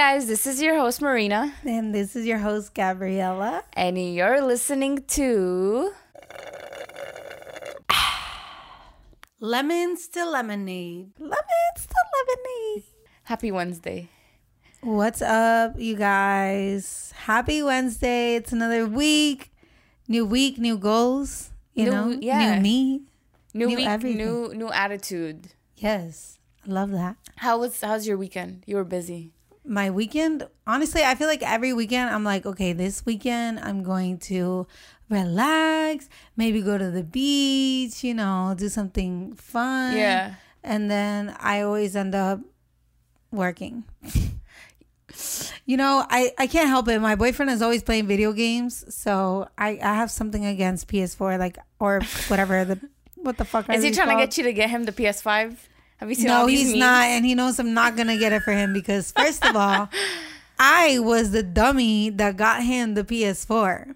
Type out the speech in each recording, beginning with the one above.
guys, this is your host Marina, And this is your host, Gabriella. and you're listening to Lemons to lemonade. Lemons to lemonade. Happy Wednesday. What's up, you guys? Happy Wednesday. It's another week. New week, new goals. You New- know, yeah. new me. New, New week, everything. new new attitude. Yes. I love that. How was how's your weekend? You were busy. My weekend honestly i feel like every weekend i'm like okay this weekend i'm going to relax maybe go to the beach you know do something fun Yeah. and then i always end up working you know i i can't help it my boyfriend is always playing video games so i i have something against ps4 like or whatever the what the fuck are Is he trying to get you to get him the PS5? Have you seen No, he's memes? not, and he knows I'm not gonna get it for him because first of all, I was the dummy that got him the PS4.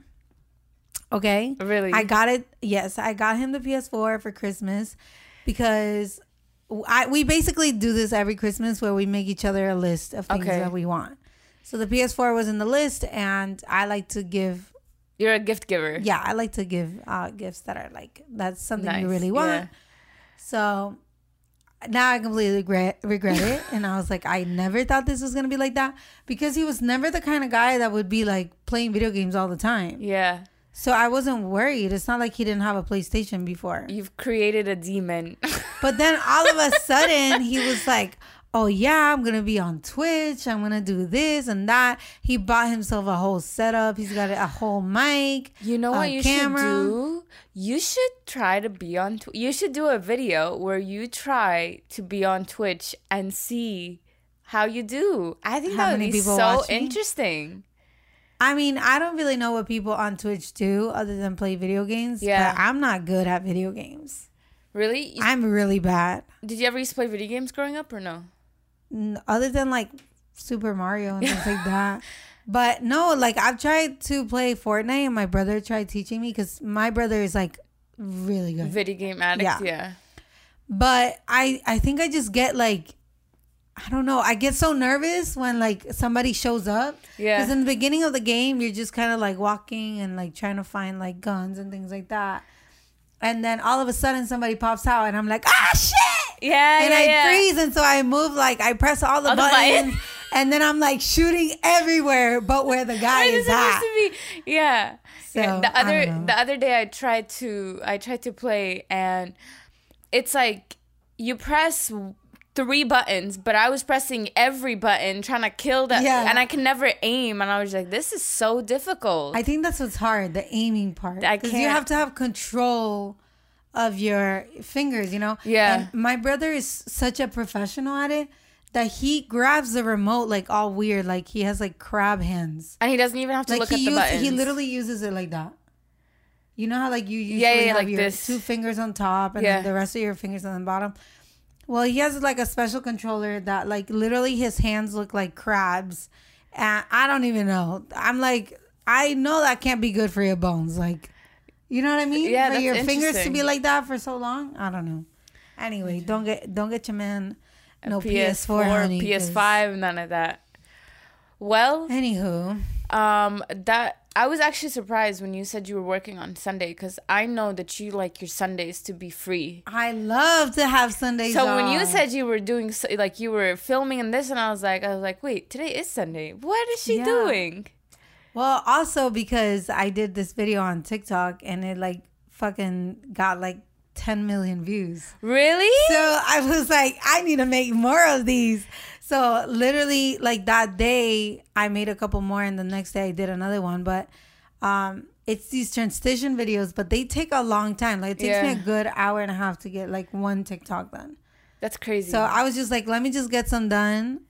Okay, Really? I got it. Yes, I got him the PS4 for Christmas because I we basically do this every Christmas where we make each other a list of things Okay. that we want. So the PS4 was in the list, and I like to give. You're a gift giver. Yeah, I like to give uh, gifts that are like that's something you really want. yeah. So now I completely regret regret it, and I was like, I never thought this was gonna be like that because he was never the kind of guy that would be like playing video games all the time. Yeah. So I wasn't worried. It's not like he didn't have a PlayStation before. You've created a demon. But then all of a sudden he was like, "Oh yeah, I'm gonna be on Twitch. I'm gonna do this and that." He bought himself a whole setup. He's got a whole mic. You know what you camera. should do? You should try to be on. Tw- you should do a video where you try to be on Twitch and see how you do. I think How that would be so watch me? interesting. I mean, I don't really know what people on Twitch do other than play video games. Yeah. But I'm not good at video games. Really? I'm really bad. Did you ever used to play video games growing up or no? Other than like Super Mario and things like that. But no, like I've tried to play Fortnite and my brother tried teaching me because my brother is like really good. Video game addict? Yeah. Yeah. But I I think I just get like I don't know. I get so nervous when like somebody shows up. Yeah. Because in the beginning of the game, you're just kind of like walking and like trying to find like guns and things like that. And then all of a sudden somebody pops out and I'm like, ah shit! Yeah, And yeah, I yeah. freeze and so I move like I press all the All the buttons. buttons. and then I'm like shooting everywhere but where the guy is at. to be? Yeah. yeah. The other the other day I tried to I tried to play and it's like you press three buttons, but I was pressing every button trying to kill that Yeah. and I can never aim and I was like, this is so difficult. I think that's what's hard, the aiming part. I can't- You have to have control of your fingers, you know? Yeah. And my brother is such a professional at it that he grabs the remote like all weird, like he has like crab hands. and he doesn't even have to Like look he at the buttons. he literally uses it like that. You know how like you usually Yeah, yeah, have like your this. two fingers on top and Yeah. the rest of your fingers on the bottom. Well, he has like a special controller that like literally his hands look like crabs. And I don't even know. I'm like, I know that can't be good for your bones. Like, you know what I mean? Yeah, for your fingers to be like that for so long. I don't know. Anyway, don't get don't get your man no PS4, honey, 'cause- PS5, none of that. Well, Anywho, Um, that I was actually surprised when you said you were working on Sunday because I know that you like your Sundays to be free. I love to have Sundays. So when you said you were doing like you were filming and this, and I was like, I was like, wait, today is Sunday. What is she Yeah. doing? Well, also because I did this video on TikTok and it like fucking got like 10 million views. Really? So I was like, I need to make more of these. So literally, like that day, I made a couple more, and the next day I did another one. But um, it's these transition videos, but they take a long time. Like it takes me a good hour and a half to get like one TikTok done. That's crazy. So I was just like, let me just get some done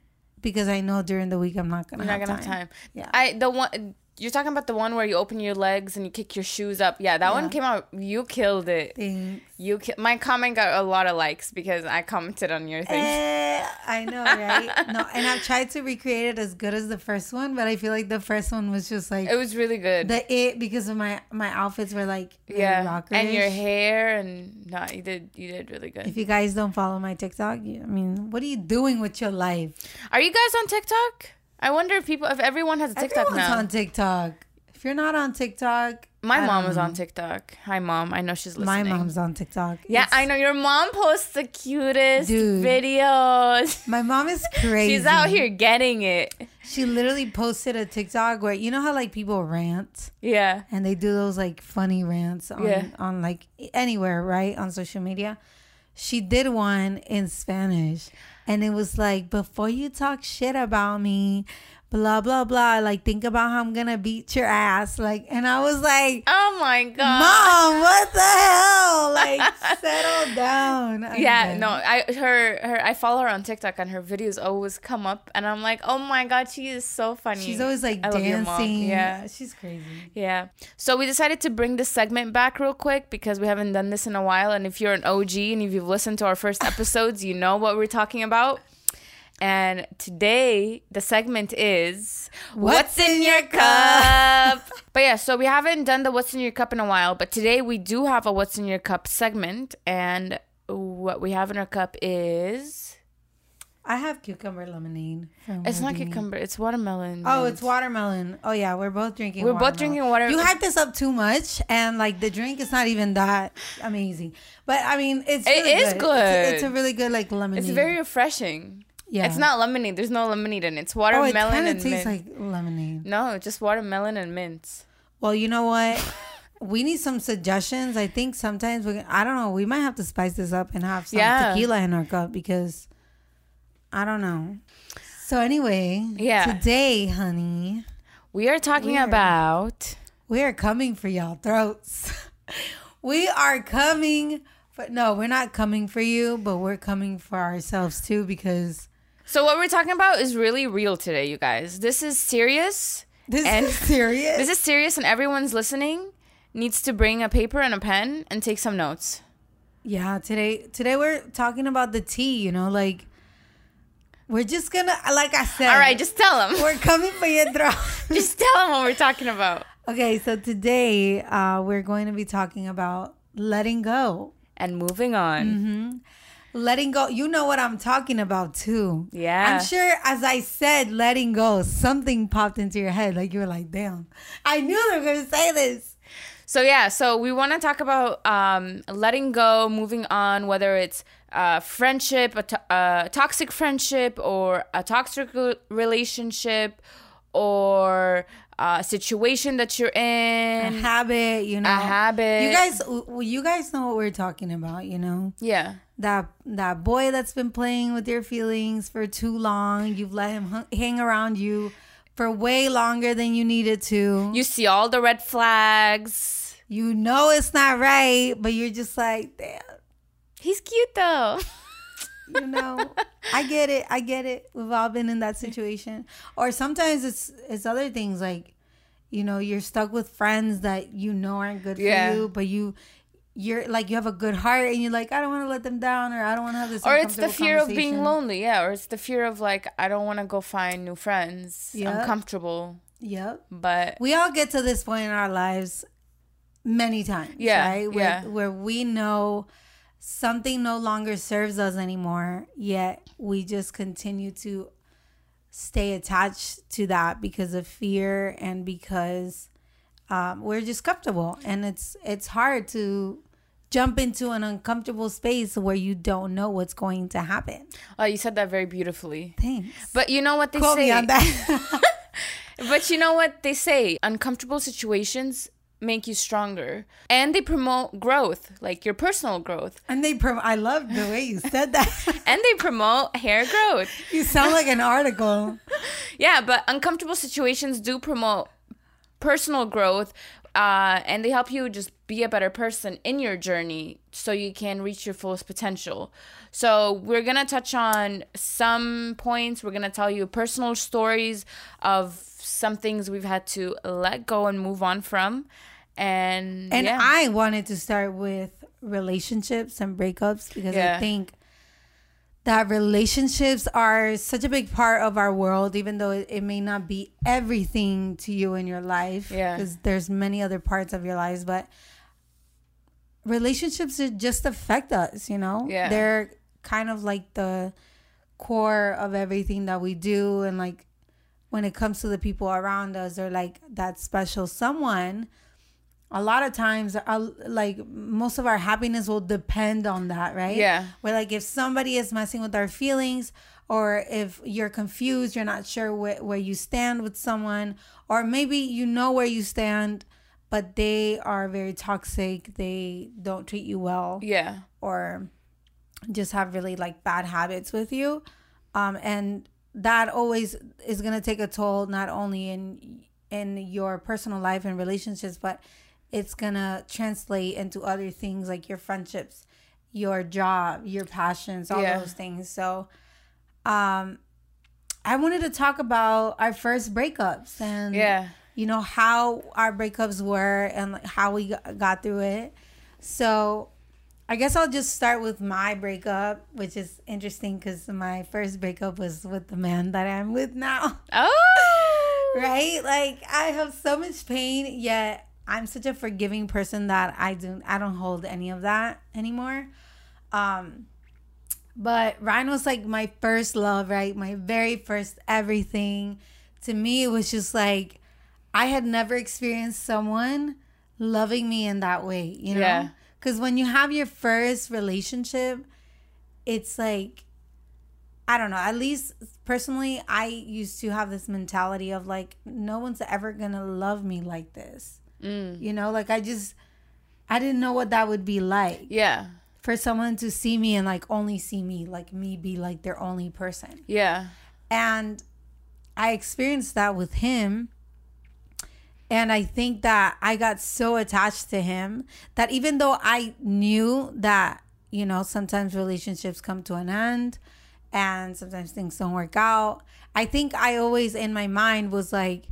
because I know during the week I'm not gonna You're not have gonna time. have time. Yeah. I the one you're talking about the one where you open your legs and you kick your shoes up. Yeah, that one came out. You killed it. Thanks. You ki- my comment got a lot of likes because I commented on your thing. Eh, I know, right? No, and I've tried to recreate it as good as the first one, but I feel like the first one was just like it was really good. the it because of my my outfits were like yeah, and your hair and no, you did you did really good. If you guys don't follow my TikTok, I mean, what are you doing with your life? Are you guys on TikTok? I wonder if people, if everyone has a TikTok Everyone's now. on TikTok. If you're not on TikTok, My I mom don't was know. on TikTok. Hi, mom. I know she's listening. My listening. mom's on TikTok. Yeah, It's- I know. Your mom posts the cutest Dude. videos. My mom is crazy. She's out here getting it. She literally posted a TikTok where you know how like people rant Yeah. and they do those like funny rants on Yeah. on like anywhere, right? On social media. She did one in Spanish. And it was like before you talk shit about me, blah blah blah, like think about how I'm going to beat your ass like and I was like Oh my god. Mom, what the hell? Like, settle down. Yeah, no, I her her I follow her on TikTok and her videos always come up and I'm like, oh my god, she is so funny. She's always like I love your mom. dancing. Yeah. she's crazy. Yeah. So we decided to bring this segment back real quick because we haven't done this in a while. And if you're an OG and if you've listened to our first episodes, you know what we're talking about. And today the segment is What's in your cup? but yeah, so we haven't done the What's in Your Cup in a while, but today we do have a What's in Your Cup segment. And what we have in our cup is I have cucumber lemonade. it's not cucumber, it's watermelon. Oh, it's watermelon. Oh yeah, we're both drinking. We're both drinking water- You hyped this up too much, and like the drink is not even that amazing. But I mean, it's It really is good. good. It's, it's a really good like lemonade. It's very refreshing. Yeah. It's not lemonade. There's no lemonade in it. It's watermelon Oh, it kind and of tastes like lemonade. no, just watermelon and mint. Well, you know what? we need some suggestions. I think sometimes we. I don't know. We might have to spice this up and have some Yeah. tequila in our cup because I don't know. So anyway, Yeah. Today, honey, We are talking Weird. about we are coming for y'all throats. we are coming. For, no, we're not coming for you, but we're coming for ourselves too because So what we're talking about is really real today, you guys. This is serious. this And- is serious. This is serious and everyone's listening needs to bring a paper and a pen and take some notes. Yeah, today today we're talking about the tea, you know, like we're just gonna like I said. All right, just tell them. we're coming for your throat. just tell them what we're talking about. okay, so today uh we're going to be talking about letting go. And moving on. Mm-hmm. Letting go. You know what I'm talking about too. Yeah. I'm sure as I said letting go, something popped into your head. Like you were like, damn. I knew they were gonna say this. So yeah, so we want to talk about um, letting go, moving on, whether it's uh, friendship, a, to- a toxic friendship, or a toxic relationship, or a situation that you're in, A habit, you know. A habit. You guys well, you guys know what we're talking about, you know. yeah, that that boy that's been playing with your feelings for too long. You've let him hang around you for way longer than you needed to. you see all the red flags. You know it's not right, but you're just like, damn. He's cute though. You know, I get it. I get it. We've all been in that situation. Or sometimes it's it's other things like, you know, you're stuck with friends that you know aren't good for Yeah. you, but you you're like you have a good heart and you're like, I don't want to let them down, or I don't want to have this. or it's the fear of being lonely. Yeah, or it's the fear of like I don't want to go find new friends. Yeah. I'm comfortable, Yep. but we all get to this point in our lives many times Yeah, right where, yeah. where we know something no longer serves us anymore yet we just continue to stay attached to that because of fear and because um, we're just comfortable and it's it's hard to jump into an uncomfortable space where you don't know what's going to happen oh, you said that very beautifully. thanks But you know what they quote say. me on that But you know what they say? Uncomfortable situations make you stronger and they promote growth, like your personal growth. and they prom- i love the way you said that And they promote hair growth. you sound like an article Yeah, but uncomfortable situations do promote personal growth uh, and they help you just be a better person in your journey so you can reach your fullest potential. So, we're going to touch on some points. We're going to tell you personal stories of some things we've had to let go and move on from. And, And yeah. I wanted to start with relationships and breakups because Yeah. I think that relationships are such a big part of our world, even though it, it may not be everything to you in your life. Yeah. Because there's many other parts of your lives, but relationships just affect us, you know? Yeah. They're kind of like the core of everything that we do and like when it comes to the people around us or like that special someone, a lot of times uh, like most of our happiness will depend on that, right? Yeah. Where like if somebody is messing with our feelings or if you're confused, you're not sure where, where you stand with someone, or maybe you know where you stand, but they are very toxic, they don't treat you well, Yeah. or just have really like bad habits with you. Um, and that always is gonna take a toll not only in in your personal life and relationships, but it's gonna translate into other things like your friendships, your job, your passions, all Yeah. those things. So um I wanted to talk about our first breakups and Yeah. you know how our breakups were and like how we got through it. So I guess I'll just start with my breakup, which is interesting because my first breakup was with the man that I'm with now. Oh. Right? Like I have so much pain, yet I'm such a forgiving person that I do I don't hold any of that anymore. Um but Ryan was like my first love, right? My very first everything. To me, it was just like I had never experienced someone loving me in that way, you know? Yeah. Because when you have your first relationship, it's like, I don't know, at least personally, I used to have this mentality of like, no one's ever gonna love me like this. Mm. You know, like I just, I didn't know what that would be like Yeah. for someone to see me and like only see me, like me be like their only person. Yeah. And I experienced that with him. And I think that I got so attached to him that even though I knew that, you know, sometimes relationships come to an end and sometimes things don't work out, I think I always in my mind was like,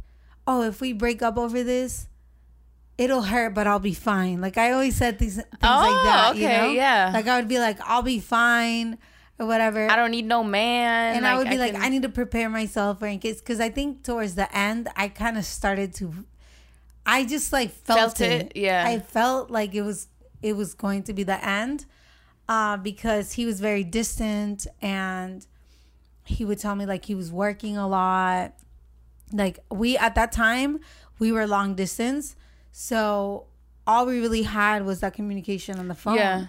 oh, if we break up over this, it'll hurt, but I'll be fine. Like I always said these things Oh, like that. you okay, know? yeah. Like I would be like, I'll be fine or whatever I don't need no man. and I would be like, can- I need to prepare myself for in case because I think towards the end I kind of started to, I just like felt, Felt it. it, yeah. I felt like it was it was going to be the end, uh, because he was very distant and he would tell me like he was working a lot. Like we at that time we were long distance, so all we really had was that communication on the phone Yeah.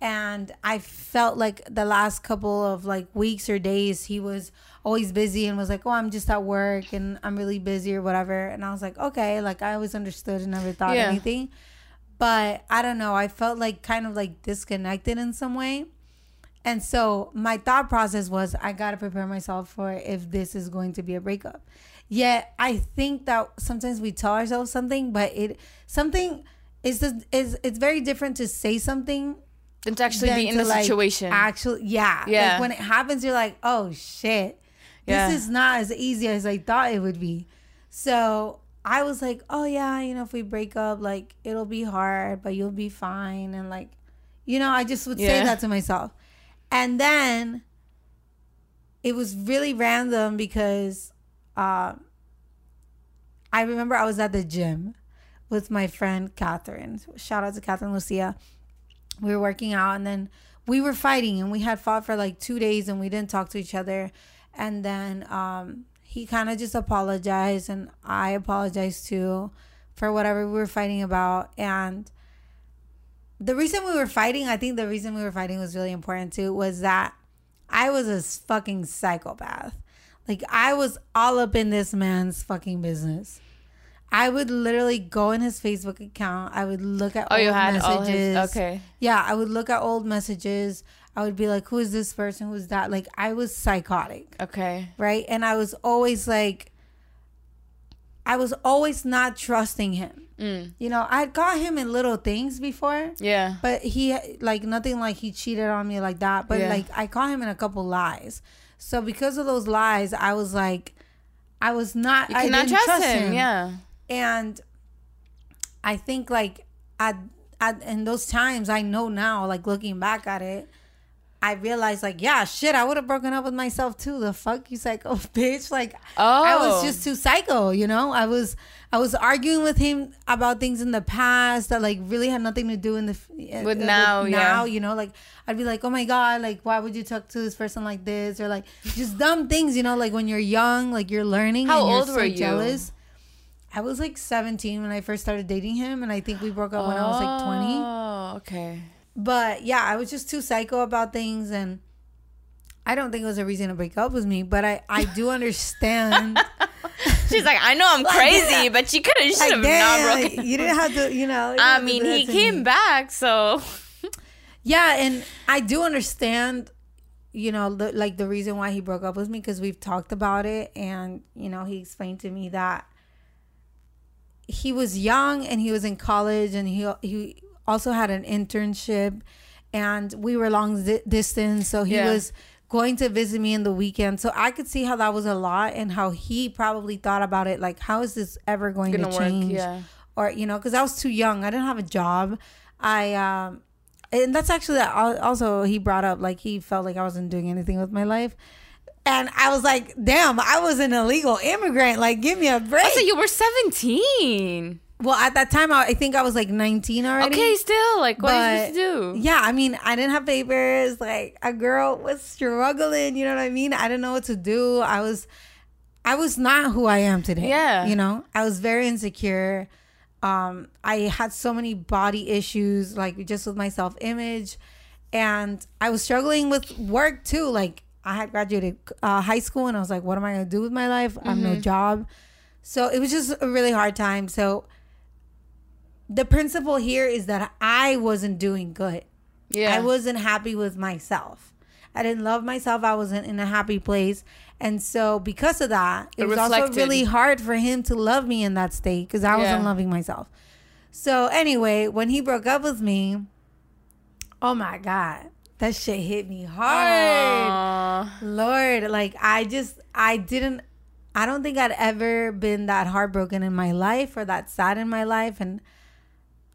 And I felt like the last couple of like weeks or days he was always busy and was like, "Oh, I'm just at work and I'm really busy or whatever." And I was like, "Okay," like I always understood and never thought Yeah. anything. But I don't know, I felt like kind of like disconnected in some way. And so my thought process was I got to prepare myself for if this is going to be a breakup. Yet I think that sometimes we tell ourselves something, but it something is is it's very different to say something than to actually than be in the like, situation. Actually, yeah, Yeah. Like when it happens, you're like, oh shit, Yeah. this is not as easy as I thought it would be. So I was like, oh yeah, you know, if we break up, like it'll be hard, but you'll be fine, and like, you know, I just would say that to myself, and then it was really random because um, I remember I was at the gym with my friend Catherine. Shout out to Catherine Lucia. We were working out and then we were fighting and we had fought for like two days and we didn't talk to each other. And then um, he kind of just apologized and I apologized too for whatever we were fighting about. And the reason we were fighting, I think the reason we were fighting was really important too, was that I was a fucking psychopath. Like I was all up in this man's fucking business. I would literally go in his Facebook account. I would look at oh, old you had messages. all his. Okay. Yeah, I would look at old messages. I would be like, "Who is this person? Who's that?" Like I was psychotic, Okay. right? And I was always like, I was always not trusting him. Mm. You know, I got him in little things before, Yeah. but he like nothing like he cheated on me like that. But Yeah. like I caught him in a couple lies. So because of those lies, I was like, I was not. You I cannot didn't trust, him. Yeah. And I think like at, at in those times, I know now, like looking back at it, I realized like, yeah, shit, I would have broken up with myself too. The fuck you psycho bitch. Like oh. I was Oh. just too psycho, you know? I was I was arguing with him about things in the past that like really had nothing to do in the f- uh, With now, yeah. you know, like I'd be like, "Oh my god, like why would you talk to this person like this?" or like just dumb things, you know, like when you're young, like you're learning How and you're old so were you? jealous. I was like 17 when I first started dating him and I think we broke up when I was like 20. Oh, okay. But yeah, I was just too psycho about things and I don't think it was a reason to break up with me, but I I do understand. She's like, I know I'm Like, crazy, yeah. but she could have like, not broken. you didn't have to, you know. I mean, he came me. back, so Yeah, and I do understand, you know, the, like the reason why he broke up with me because we've talked about it, and you know, he explained to me that he was young and he was in college, and he he also had an internship, and we were long di- distance, so he Yeah. was going to visit me in the weekend. So I could see how that was a lot, and how he probably thought about it, like, how is this ever going Gonna to work, change? yeah. or you know because i was too young i didn't have a job i um and that's actually also he brought up like he felt like i wasn't doing anything with my life and i was like damn i was an illegal immigrant. Like give me a break. So you were 17. well at that time I, I think i was like 19 already. Okay, still like what you but supposed to do? yeah i mean i didn't have papers. Like a girl was struggling you know what i mean? I didn't know what to do. I was i was not who i am today Yeah. you know? I was very insecure. Um i had so many body issues like just with my self image and i was struggling with work too. Like i had graduated uh, high school and i was like what am i gonna do with my life i have no job so it was just a really hard time so the principle here is that i wasn't doing good Yeah. I wasn't happy with myself. I didn't love myself. I wasn't in a happy place. And so because of that, it, It was also really hard for him to love me in that state because I wasn't loving myself. So anyway, when he broke up with me, oh my God, that shit hit me hard. Aw. Lord, like I just I didn't I don't think I'd ever been that heartbroken in my life or that sad in my life and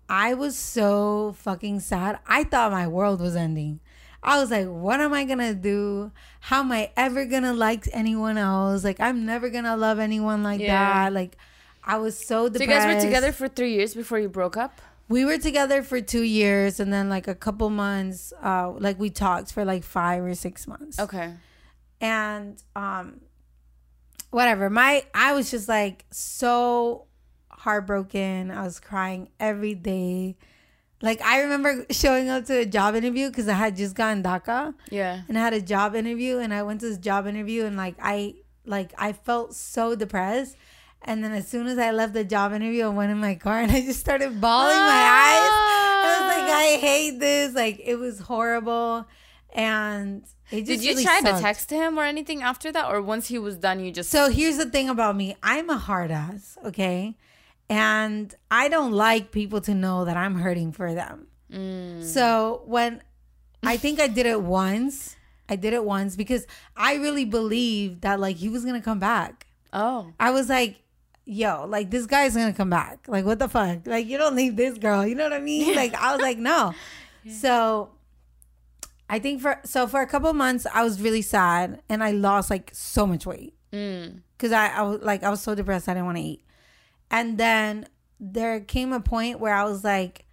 I was so fucking sad. I thought my world was ending. I was like, what am I gonna do? How am I ever gonna like anyone else? Like I'm never gonna love anyone like Yeah. that. Like I was so depressed. So you guys were together for three years before you broke up? We were together for two years and then like a couple months, uh, like we talked for like five or six months. Okay. and um whatever. My i was just like so heartbroken. I was crying every day. Like i remember showing up to a job interview because i had just gotten daca. Yeah. and i had a job interview and i went to this job interview and like i like i felt so depressed and then as soon as i left the job interview i went in my car and i just started bawling my eyes I was like, I hate this. Like, it was horrible. And it just Did you really try sucked. to text him or anything after that? Or once he was done, you just. So here's the thing about me I'm a hard ass, okay? And I don't like people to know that I'm hurting for them. Mm. So when I think I did it once, I did it once because I really believed that like he was gonna come back. oh. I was like, yo, like this guy's gonna come back. Like, what the fuck? Like, you don't leave this girl. You know what I mean? Like, I was like, no. So I think for so for a couple months I was really sad and I lost like so much weight Mm. because I, I was like I was so depressed I didn't want to eat. And then there came a point where I was like,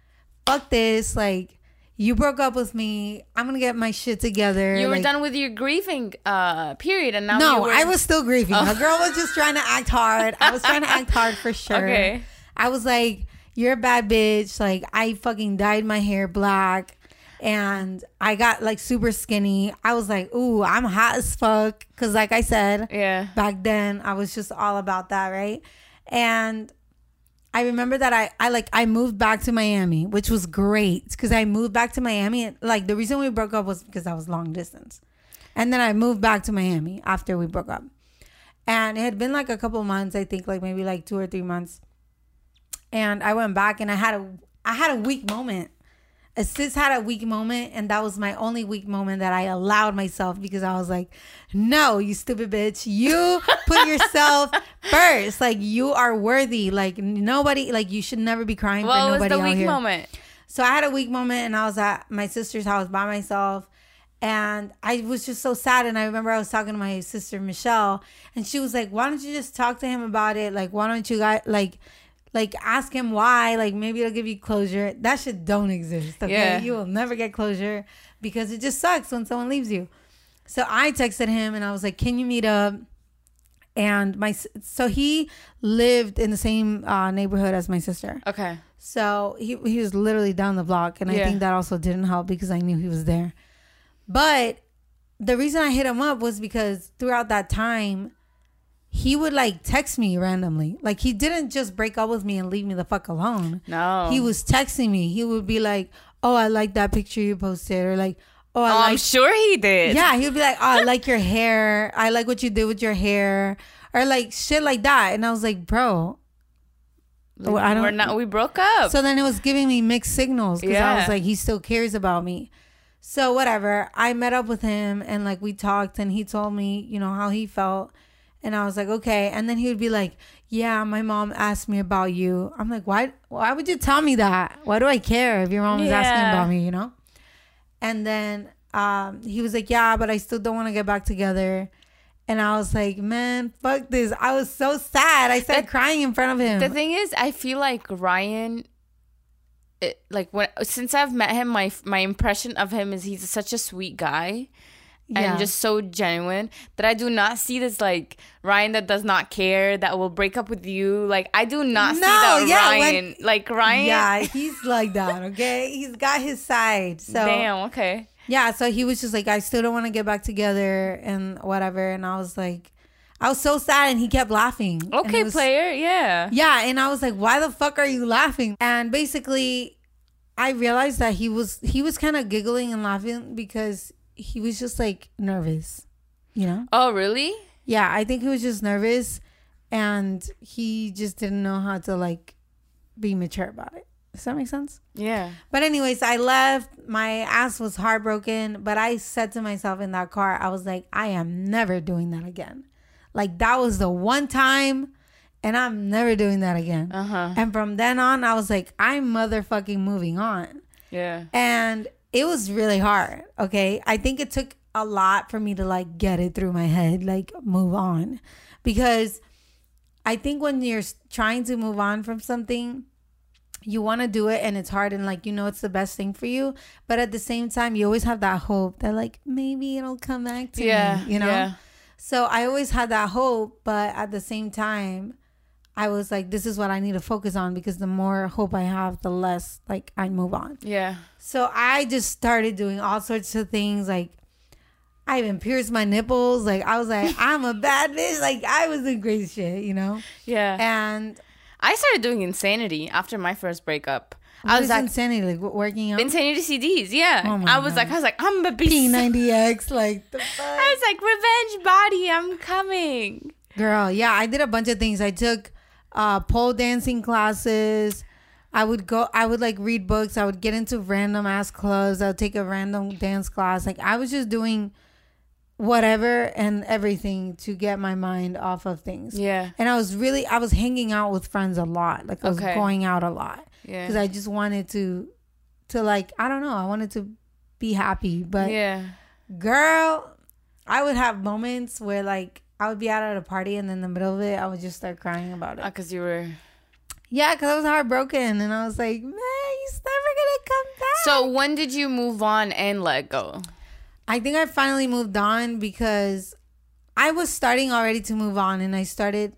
fuck this, like you broke up with me. I'm gonna get my shit together. You were like, done with your grieving uh period, and now no, were- I was still grieving. The girl was just trying to act hard. I was trying to act hard for sure. Okay. I was like, "You're a bad bitch." Like I fucking dyed my hair black, and I got like super skinny. I was like, "Ooh, I'm hot as fuck." Because like I said, Yeah. back then I was just all about that, right? And I remember that I, I like I moved back to Miami, which was great because I moved back to Miami. And, like the reason we broke up was because I was long distance, and then I moved back to Miami after we broke up, and it had been like a couple months, I think, like maybe like two or three months, and I went back and I had a I had a weak moment. A sis had a weak moment, and that was my only weak moment that I allowed myself because I was like, "No, you stupid bitch! You put yourself first. Like you are worthy. Like nobody. Like you should never be crying What for was nobody the out weak here." moment? So I had a weak moment, and I was at my sister's house by myself, And I was just so sad. And I remember I was talking to my sister Michelle, and she was like, "Why don't you just talk to him about it? Like, why don't you guys like, like ask him why? Like, maybe it'll give you closure. That shit don't exist. Okay, Yeah. you will never get closure because it just sucks when someone leaves you." So I texted him and I was like, "Can you meet up?" And my so he lived in the same uh, neighborhood as my sister. Okay. So he he was literally down the block, and I think that also didn't help because I knew he was there. But the reason I hit him up was because throughout that time, he would like text me randomly. Like he didn't just break up with me and leave me the fuck alone. No. He was texting me. He would be like, "Oh, I like that picture you posted," or like, "Oh, I Oh, I'm sure he did. Yeah, he would be like, "Oh, I like your hair. I like what you did with your hair," or like shit like that. And I was like, "Bro, Like, I don't- We're not. We broke up. so then it was giving me mixed signals because I was like, he still cares about me. So whatever. I met up with him and like we talked and he told me, you know, how he felt. And I was like, okay. And then he would be like, yeah, my mom asked me about you. I'm like, why why would you tell me that? Why do I care if your mom is asking about me, you know? And then um, he was like, yeah, but I still don't want to get back together. And I was like, man, fuck this. I was so sad. I started That- crying in front of him. The thing is, I feel like Ryan. It, like when since I've met him, my my impression of him is he's such a sweet guy. Yeah. And just so genuine that I do not see this like Ryan that does not care that will break up with you. Like I do not see that yeah, when- Ryan. like Ryan. Yeah, he's like that, okay? He's got his side. So Damn. Okay. yeah, so he was just like, I still don't want to get back together and whatever. And I was like, I was so sad and he kept laughing. Okay, was- player. Yeah. Yeah, and I was like, why the fuck are you laughing? And basically I realized that he was he was kind of giggling and laughing because he was just like nervous, you know? Oh, really? Yeah, I think he was just nervous and he just didn't know how to like be mature about it. Does that make sense? Yeah. But anyways, I left. My ass was heartbroken, but I said to myself in that car, I was like, I am never doing that again. Like that was the one time and I'm never doing that again. Uh huh. And from then on, I was like, I'm motherfucking moving on. Yeah. And it was really hard. Okay. I think it took a lot for me to like get it through my head, like move on. Because I think when you're trying to move on from something, you want to do it and it's hard and like you know it's the best thing for you. But at the same time, you always have that hope that like maybe it'll come back to you. Yeah. me, you know? Yeah. So I always had that hope, but at the same time, I was like, this is what I need to focus on because the more hope I have, the less like I move on. Yeah. So I just started doing all sorts of things. Like I even pierced my nipples. Like I was like, I'm a bad bitch. Like I was in great shit, you know? Yeah. And I started doing insanity after my first breakup. I oh I was like insanity, like working out. insanity CDs. Yeah. Oh I was God. like, I was like, I'm a beast. P90X, like the fuck? I was like, revenge body, I'm coming. Girl, yeah, I did a bunch of things. I took uh pole dancing classes. I would go I would like read books. I would get into random ass clubs. I would take a random dance class. Like I was just doing whatever and everything to get my mind off of things. Yeah. And I was really I was hanging out with friends a lot. Like I was Okay. going out a lot Yeah. cuz I just wanted to to like I don't know, I wanted to be happy, but yeah. girl, I would have moments where like I would be out at a party and in the middle of it, I would just start crying about it. Because you were. Yeah, because I was heartbroken and I was like, man, he's never gonna come back. So when did you move on and let go? I think I finally moved on because I was starting already to move on and I started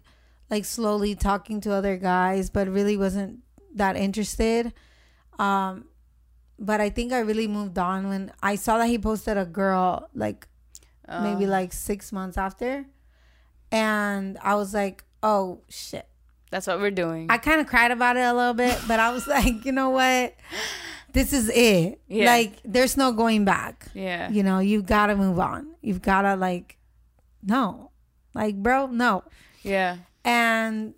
like slowly talking to other guys, but really wasn't that interested. Um, but I think I really moved on when I saw that he posted a girl like maybe Oh. like six months after. And I was like, oh shit. That's what we're doing. I kind of cried about it a little bit, but I was like, you know what? This is it. Yeah. Like, there's no going back. yeah. You know, you've got to move on. You've got to, like, no. Like, bro, no. Yeah. And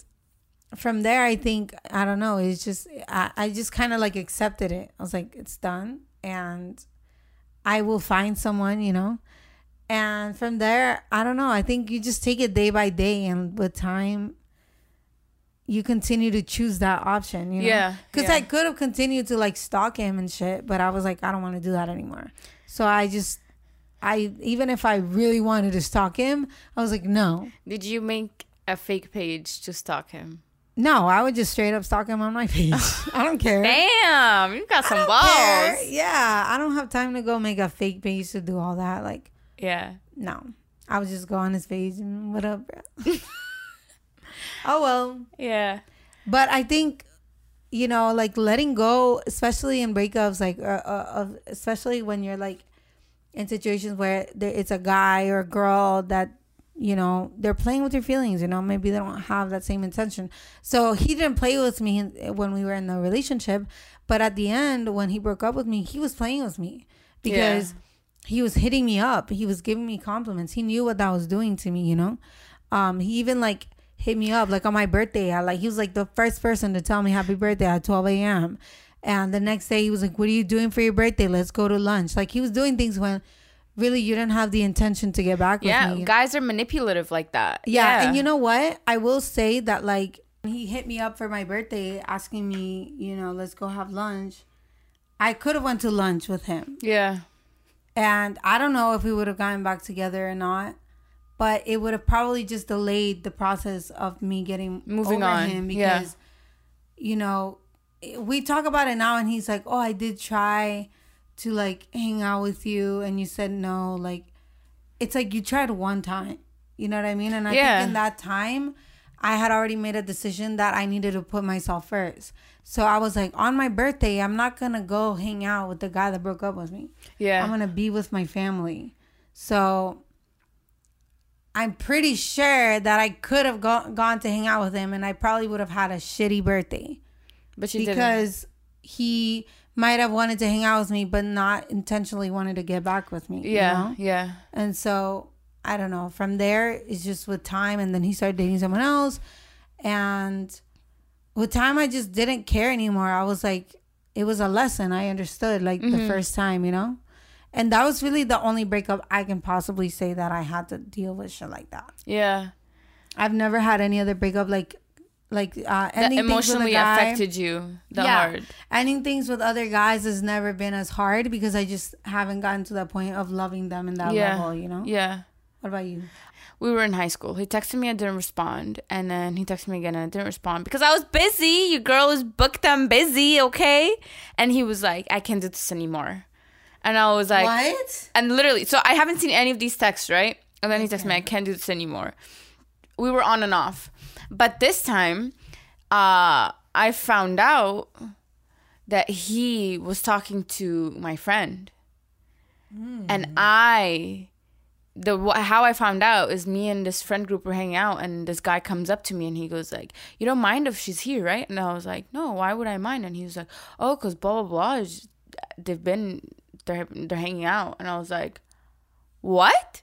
from there, I think, I don't know, it's just, I, I just kind of like accepted it. I was like, it's done. And I will find someone, you know? And from there, I don't know. I think you just take it day by day. And with time, you continue to choose that option, you know? Yeah, Because yeah. I could have continued to like stalk him and shit, but I was like, I don't want to do that anymore. So I just I even if I really wanted to stalk him, I was like, no, Did you make a fake page to stalk him? no, I would just straight up stalk him on my page. I don't care. Damn, you got some balls. care. Yeah, I don't have time to go make a fake page to do all that. Like, Yeah. no, I would just go on his page and what up, bro? oh well. Yeah. But I think, you know, like letting go, especially in breakups, like, uh, uh, especially when you're like in situations where there, it's a guy or a girl that, you know, they're playing with your feelings. You know, maybe they don't have that same intention. So he didn't play with me when we were in the relationship, but at the end, when he broke up with me, he was playing with me because. He was hitting me up. He was giving me compliments. He knew what that was doing to me, you know. Um, he even like hit me up like on my birthday. I like he was like the first person to tell me happy birthday at 12 a.m. And the next day he was like, "What are you doing for your birthday? Let's go to lunch." Like he was doing things when really you didn't have the intention to get back with Yeah. Guys are manipulative like that. Yeah, and you know what? I will say that like he hit me up for my birthday asking me, you know, let's go have lunch. I could have went to lunch with him. Yeah. And I don't know if we would have gotten back together or not, but it would have probably just delayed the process of me getting Moving over on, him yeah. because, you know, we talk about it now, and he's like, "Oh, I did try to like hang out with you, and you said no." Like, it's like you tried one time. You know what I mean? And I Yeah. think in that time, I had already made a decision that I needed to put myself first. So I was like, on my birthday, I'm not gonna go hang out with the guy that broke up with me. Yeah. I'm gonna be with my family. So I'm pretty sure that I could have go- gone to hang out with him, and I probably would have had a shitty birthday but you didn't. because he might have wanted to hang out with me, but not intentionally wanted to get back with me. you Yeah. know? Yeah. And so I don't know. From there, it's just with time, and then he started dating someone else, and with time, I just didn't care anymore. I was like, it was a lesson. I understood like the first time, you know. And that was really the only breakup I can possibly say that I had to deal with shit like that. Yeah. I've never had any other breakup like, like uh, That ending things with a emotionally guy. affected you the yeah, hard. ending things with other guys has never been as hard because I just haven't gotten to that point of loving them in that Yeah. level. You know. Yeah. What about you? we were in high school. He texted me, I didn't respond, and then he texted me again, and I didn't respond because I was busy. Your girl is booked. I'm busy. Okay, and he was like, I can't do this anymore, and I was like, what? and literally, so I haven't seen any of these texts, right? And then he texted me, I can't do this anymore. We were on and off, but this time, uh, I found out that he was talking to my friend, and I the how I found out is me and this friend group were hanging out, and this guy comes up to me and he goes like, "You don't mind if she's here, right?" And I was like, "No, why would I mind?" And he was like, "Oh, cause blah blah blah. They've been they're they're hanging out," and I was like, "What?"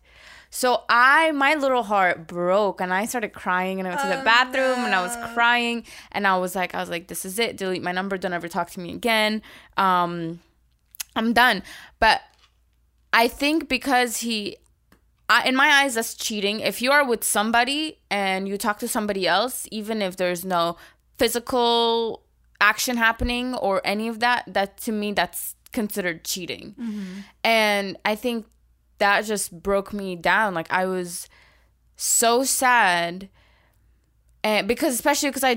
So I my little heart broke and I started crying and I went to the bathroom and I was crying and I was like I was like this is it delete my number don't ever talk to me again um I'm done but I think because he I, in my eyes that's cheating. If you are with somebody and you talk to somebody else even if there's no physical action happening or any of that that to me that's considered cheating. And i think that just broke me down. Like i was so sad. And because especially because I,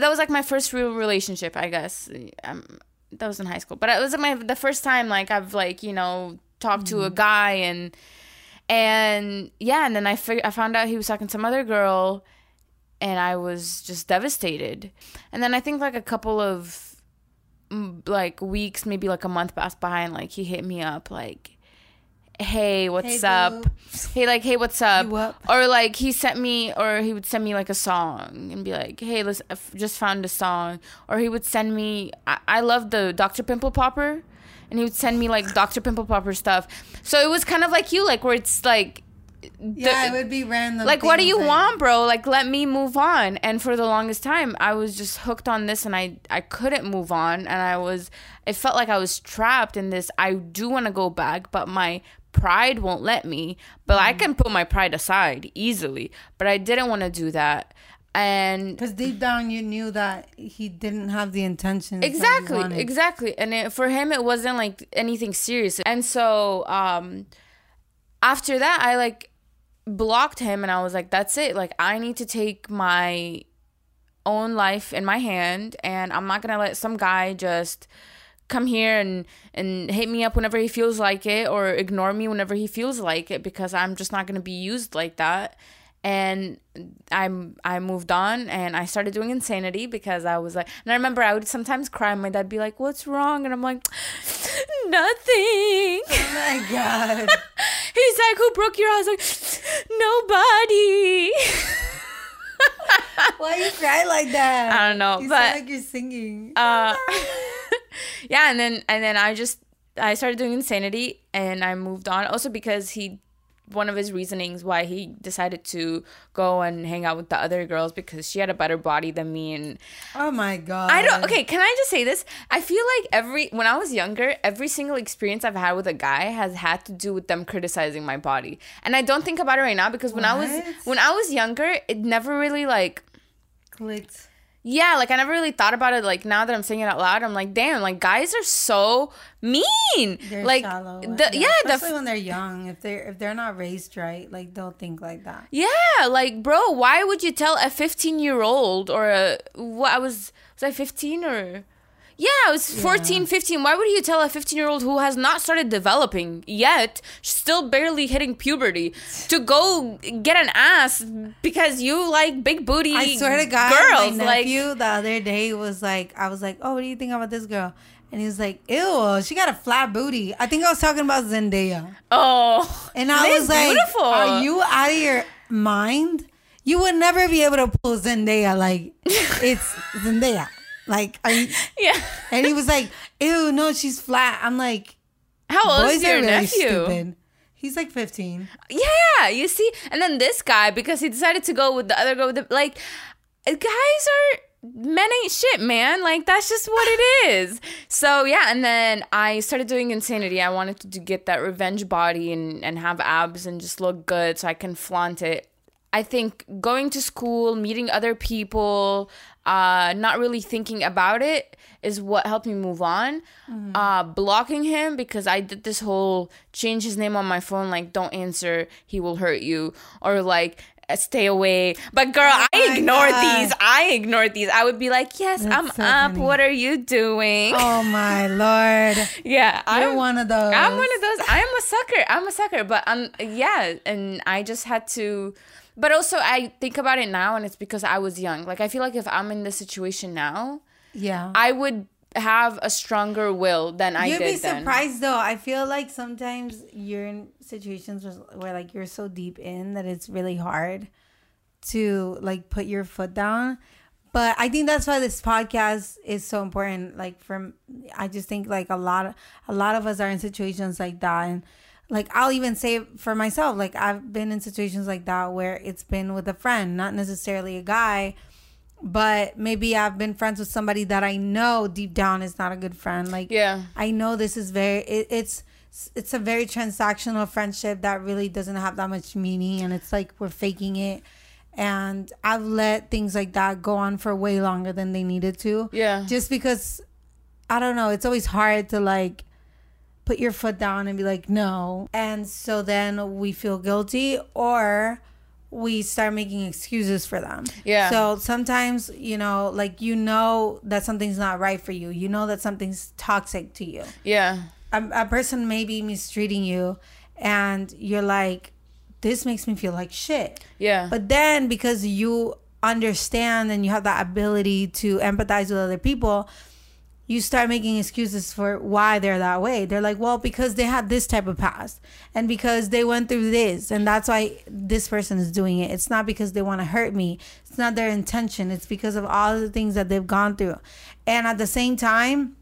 that was like my first real relationship i guess. Um, that was in high school. But it was my the first time like i've like you know talked to a guy and and yeah and then i fig- i found out he was talking to some other girl and i was just devastated. And then i think like a couple of like weeks maybe like a month passed by and like he hit me up like hey what's Hey, up? boo. hey like hey what's up? Up? or like he sent me or he would send me like a song and be like hey listen i just found a song. Or he would send me i, I love the dr pimple popper and he would send me like dr pimple popper stuff. So it was kind of like you like where it's like Yeah, it would be random. like what do you that- want bro? Like let me move on. And for the longest time i was just hooked on this and i i couldn't move on. And i was it felt like i was trapped in this i do want to go back but my pride won't let me. But Mm-hmm. i can put my pride aside easily but i didn't want to do that and Because deep down, you knew that he didn't have the intention. exactly exactly and it, for him it wasn't like anything serious and so um after that, I like blocked him and I was like, that's it. Like, I need to take my own life in my hand and I'm not gonna let some guy just come here and and hit me up whenever he feels like it or ignore me whenever he feels like it because I'm just not gonna be used like that and I'm I moved on and I started doing insanity because I was like and I remember I would sometimes cry and my dad'd be like what's wrong? And I'm like nothing. Oh my god. He's like who broke your house like nobody. Why you cry like that? I don't know you but sound like you're singing. uh yeah and then and then I just I started doing insanity and I moved on also because he one of his reasonings why he decided to go and hang out with the other girls because she had a better body than me and oh my god. I don't okay can I just say this? I feel like every when I was younger every single experience I've had with a guy has had to do with them criticizing my body. And I don't think about it right now because when I was when I was younger it never really like clicked yeah, like I never really thought about it. Like now that I'm saying it out loud, I'm like, damn, like guys are so mean. they're like shallow the yeah, the especially when they're young if they're if they're not raised right like they'll think like that yeah, like bro, why would you tell a 15 year old or a what I was was I 15 or yeah, I was 14, 15. Why would you tell a 15 year old who has not started developing yet, still barely hitting puberty, to go get an ass because you like big booty I swear to God, girls? my like, nephew the other day was like, I was like, oh, what do you think about this girl? And he was like, ew, she got a flat booty. I think I was talking about Zendaya. oh, And I was like, beautiful. are you out of your mind? You would never be able to pull Zendaya like it's Zendaya. Like, are you? yeah. And he was like, ew, no, she's flat. I'm like, How old is your really nephew? stupid. He's like 15. Yeah, you see, and then this guy because he decided to go with the other girl. With the, like, guys are men ain't shit, man. Like that's just what it is. So yeah, and then I started doing insanity. I wanted to, to get that revenge body and and have abs and just look good so I can flaunt it. I think going to school, meeting other people, uh, not really thinking about it is what helped me move on. Uh, blocking him because I did this whole change his name on my phone, like don't answer, he will hurt you, or like uh, stay away. But girl, I my ignored God. these. I ignored these. I would be like, yes, That's I'm so up. funny. What are you doing? Oh my lord. yeah, You're I'm one of those. I'm one of those. I'm a sucker. I'm a sucker. But um, yeah, and I just had to. But also, I think about it now, and it's because I was young. Like I feel like if I'm in this situation now, Yeah. I would have a stronger will than I You'd did be then. surprised though. I feel like sometimes you're in situations where, where like you're so deep in that it's really hard to like put your foot down. But I think that's why this podcast is so important. Like from I just think like a lot of a lot of us are in situations like that and like I'll even say for myself, like I've been in situations like that where it's been with a friend, not necessarily a guy, but maybe I've been friends with somebody that I know deep down is not a good friend. Like Yeah. I know this is very it, it's it's a very transactional friendship that really doesn't have that much meaning and it's like we're faking it and I've let things like that go on for way longer than they needed to. Yeah. Just because I don't know, it's always hard to like put your foot down and be like no. And so then we feel guilty or we start making excuses for them. Yeah. So sometimes, you know, like you know that something's not right for you. You know that something's toxic to you. Yeah. A, a person may be mistreating you and you're like this makes me feel like shit. Yeah. But then because you understand and you have that ability to empathize with other people, you start making excuses for why they're that way. They're like, well, because they had this type of past and because they went through this and that's why this person is doing it. It's not because they want to hurt me. It's not their intention. It's because of all the things that they've gone through. And at the same time,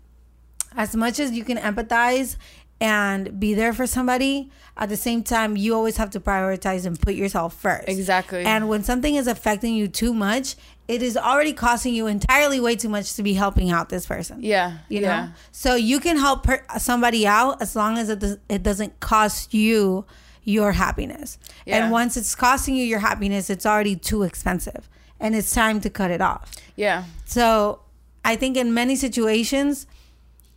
as much as you can empathize and be there for somebody, at the same time, you always have to prioritize and put yourself first. Exactly. And when something is affecting you too much, it is already costing you entirely way too much to be helping out this person. yeah. You know? yeah. So you can help per- somebody out as long as it, does, it doesn't cost you your happiness. Yeah. And once it's costing you your happiness, it's already too expensive and it's time to cut it off. Yeah. So I think in many situations,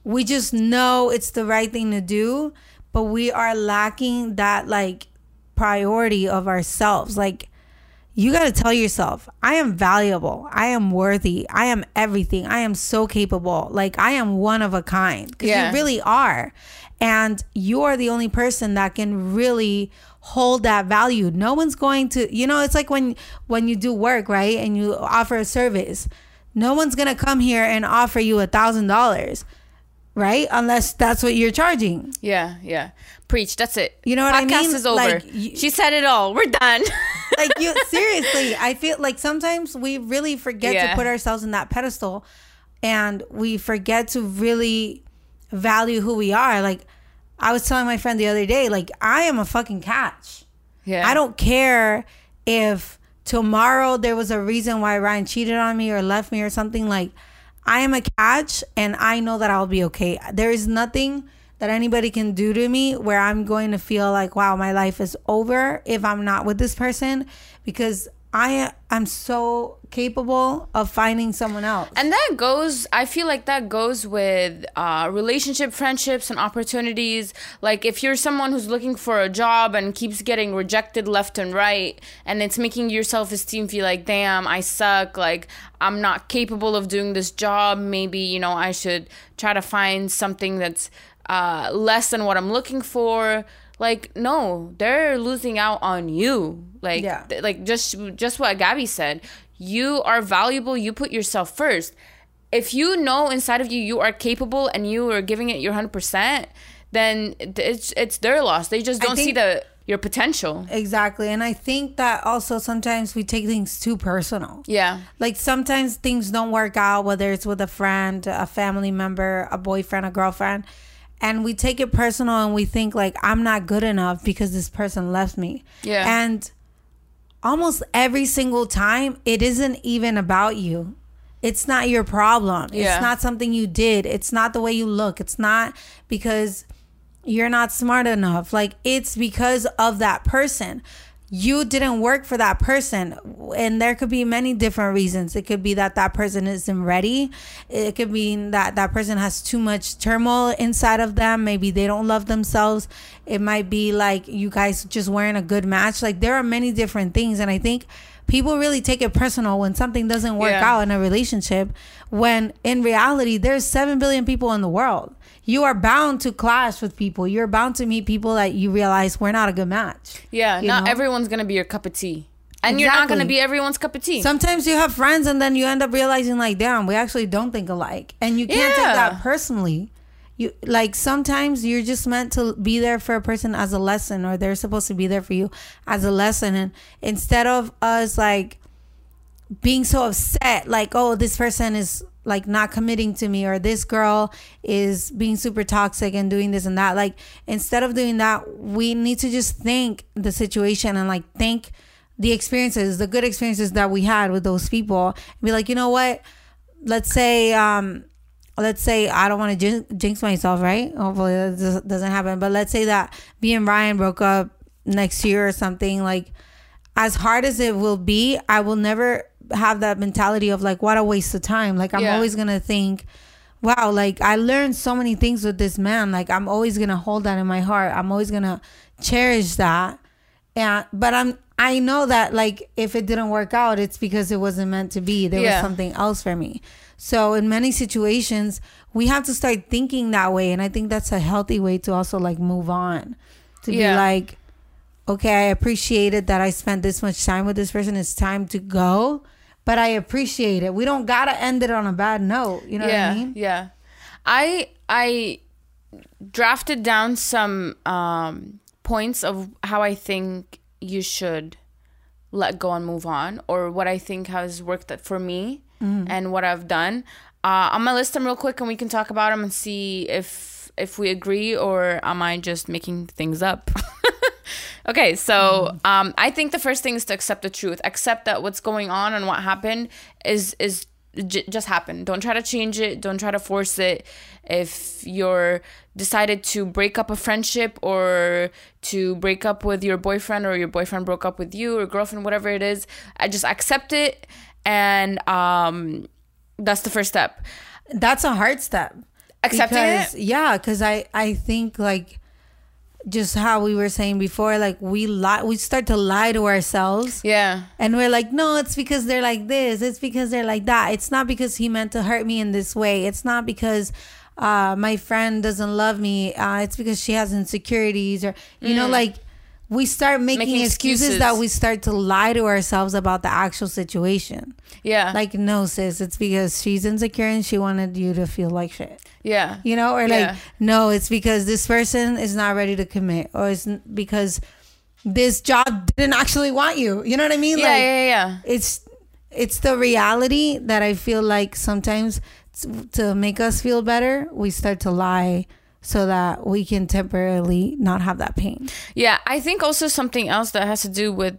we just know it's the right thing to do, but we are lacking that like priority of ourselves. Like you got to tell yourself, I am valuable. I am worthy. I am everything. I am so capable. Like I am one of a kind because Yeah. you really are. And you are the only person that can really hold that value. No one's going to, you know, it's like when when you do work, right? And you offer a service. No one's going to come here and offer you a thousand dollars, right? Unless that's what you're charging. Yeah, yeah. Preach. That's it. You know what I mean? Podcast is over. Like, you- she said it all. We're done. like you seriously i feel like sometimes we really forget Yeah. to put ourselves in that pedestal and we forget to really value who we are like i was telling my friend the other day like i am a fucking catch yeah. i don't care if tomorrow there was a reason why ryan cheated on me or left me or something like i am a catch and i know that i'll be okay there is nothing that anybody can do to me where I'm going to feel like, wow, my life is over if I'm not with this person because I am so capable of finding someone else. And that goes, I feel like that goes with uh, relationship, friendships, and opportunities. Like, if you're someone who's looking for a job and keeps getting rejected left and right, and it's making your self esteem feel like, damn, I suck, like, I'm not capable of doing this job, maybe, you know, I should try to find something that's uh, less than what I'm looking for. Like, no, they're losing out on you. Like, Yeah. th- like just just what Gabby said. You are valuable. You put yourself first. If you know inside of you you are capable and you are giving it your hundred percent, then it's it's their loss. They just don't see the your potential. exactly. And I think that also sometimes we take things too personal. Yeah, Like sometimes things don't work out, whether it's with a friend, a family member, a boyfriend, a girlfriend. And we take it personal and we think like I'm not good enough because this person left me. Yeah. And almost every single time it isn't even about you. It's not your problem. Yeah. It's not something you did. It's not the way you look. It's not because you're not smart enough. Like it's because of that person. You didn't work for that person. And there could be many different reasons. It could be that that person isn't ready. It could mean that that person has too much turmoil inside of them. Maybe they don't love themselves. It might be like you guys just weren't a good match. Like there are many different things. And I think people really take it personal when something doesn't work Yeah. out in a relationship when in reality there's 7 billion people in the world you are bound to clash with people. You're bound to meet people that you realize we're not a good match. Yeah. Not know? everyone's gonna be your cup of tea, and you're not gonna be everyone's cup of tea. sometimes you have friends and then you end up realizing like damn we actually don't think alike. And you can't take that personally. You like sometimes you're just meant to be there for a person as a lesson or they're supposed to be there for you as a lesson. And instead of us like being so upset like oh this person is like not committing to me or this girl is being super toxic and doing this and that like instead of doing that we need to just think the situation and like think the experiences the good experiences that we had with those people be like you know what let's say um let's say I don't want to jinx myself, right? Hopefully that doesn't happen. But let's say that me and Ryan broke up next year or something. Like, as hard as it will be, I will never have that mentality of like, what a waste of time. Like, I'm Yeah. always gonna think, wow, like I learned so many things with this man. Like, I'm always gonna hold that in my heart. I'm always gonna cherish that. And but I'm I know that like if it didn't work out, it's because it wasn't meant to be. There Yeah. was something else for me. So in many situations, we have to start thinking that way, and I think that's a healthy way to also like move on. To Yeah. be like, okay, I appreciated that I spent this much time with this person. It's time to go, but I appreciate it. We don't gotta end it on a bad note. You know yeah, what I mean? Yeah. I I drafted down some um points of how I think you should let go and move on or what I think has worked for me and what I've done. Uh, I'm gonna list them real quick and we can talk about them and see if if we agree or am I just making things up. okay, so um, I think the first thing is to accept the truth. Accept that what's going on and what happened is is j- just happened. Don't try to change it. Don't try to force it. If you're decided to break up a friendship or to break up with your boyfriend or your boyfriend broke up with you or girlfriend, whatever it is, I just accept it and um, that's the first step. That's a hard step. Accepting because, it. Yeah, because I I think like just how we were saying before, like we lie, we start to lie to ourselves. Yeah. And we're like, no, it's because they're like this. It's because they're like that. It's not because he meant to hurt me in this way. It's not because uh, my friend doesn't love me. Uh, it's because she has insecurities or, you know, like we start making, Making excuses, excuses. that we start to lie to ourselves about the actual situation. Yeah. Like, no, sis, it's because she's insecure and she wanted you to feel like shit. yeah. You know, or like, Yeah. no, it's because this person is not ready to commit, or it's because this job didn't actually want you. You know what I mean? Yeah, like, yeah, yeah. it's it's the reality that I feel like sometimes to make us feel better, we start to lie so that we can temporarily not have that pain. Yeah, I think also something else that has to do with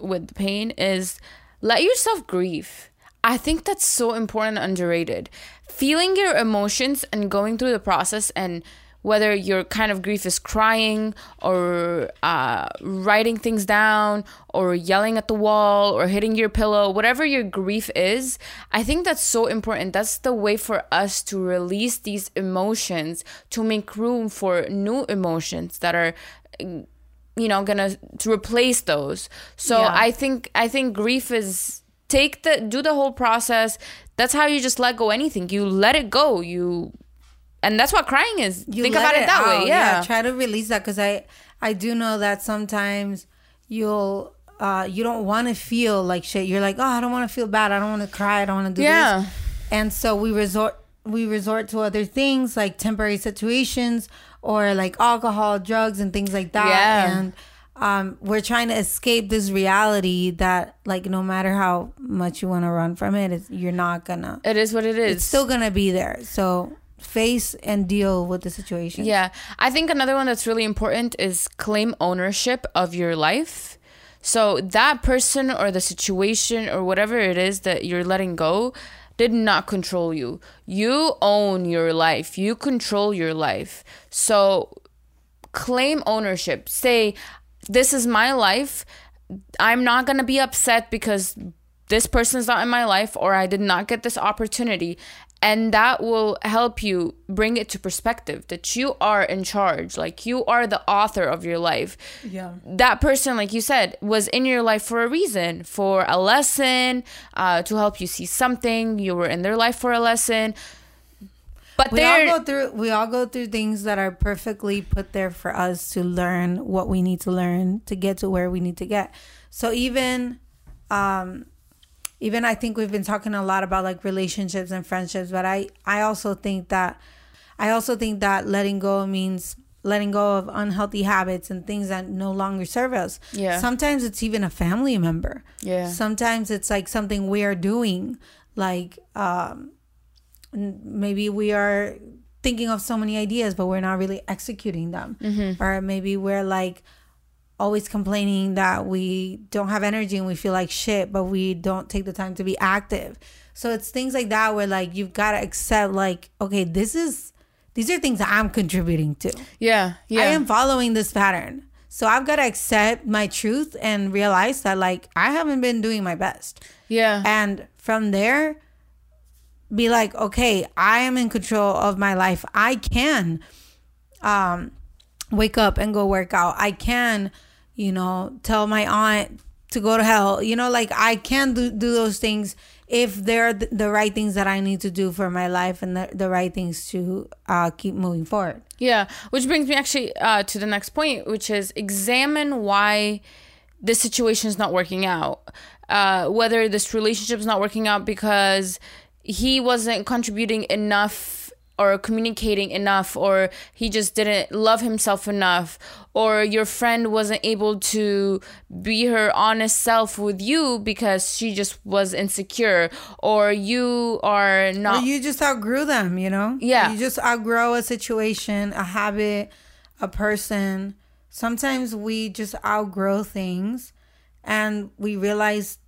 with pain is let yourself grieve. I think that's so important and underrated. Feeling your emotions and going through the process and whether your kind of grief is crying or uh, writing things down or yelling at the wall or hitting your pillow, whatever your grief is, I think that's so important. That's the way for us to release these emotions, to make room for new emotions that are you know gonna to replace those so Yeah. i think i think grief is take the do the whole process that's how you just let go anything you let it go you and that's what crying is You think about it, that out. way yeah. Try to release that because I I do know that sometimes you'll uh you don't want to feel like shit. You're like, oh, I don't want to feel bad. I don't want to cry. I don't want to do Yeah. this. And so we resort we resort to other things like temporary situations or like alcohol, drugs, and things like that. Yeah. And um, we're trying to escape this reality that like no matter how much you want to run from it, it's, you're not gonna. it is what it is It's still gonna be there. So face and deal with the situation. Yeah. I think another one that's really important is claim ownership of your life. So that person or the situation or whatever it is that you're letting go did not control you. You own your life. You control your life. So claim ownership. Say, this is my life. I'm not going to be upset because this person's not in my life or I did not get this opportunity. And that will help you bring it to perspective that you are in charge. Like you are the author of your life. Yeah. That person, like you said, was in your life for a reason, for a lesson, uh, to help you see something. You were in their life for a lesson. But We all go through we all go through things that are perfectly put there for us to learn what we need to learn to get to where we need to get. So even um even I think we've been talking a lot about like relationships and friendships, but I I also think that I also think that letting go means letting go of unhealthy habits and things that no longer serve us. Yeah. Sometimes it's even a family member. Yeah. Sometimes it's like something we are doing like um maybe we are thinking of so many ideas but we're not really executing them or maybe we're like always complaining that we don't have energy and we feel like shit but we don't take the time to be active. So it's things like that where like you've got to accept like okay this is these are things i'm contributing to. Yeah, yeah. i am following this pattern. So i've got to accept my truth and realize that like i haven't been doing my best. Yeah. and from there be like okay i am in control of my life. I can um wake up and go work out. I can you know tell my aunt to go to hell you know like i can do, do those things if they're th- the right things that i need to do for my life and the, the right things to uh keep moving forward Yeah, which brings me actually uh, to the next point, which is examine why this situation is not working out. Uh, whether this relationship is not working out because he wasn't contributing enough or communicating enough, or he just didn't love himself enough, or your friend wasn't able to be her honest self with you because she just was insecure, or you are not. Or you just outgrew them, you know? Yeah. You just outgrow a situation, a habit, a person. Sometimes we just outgrow things and we realize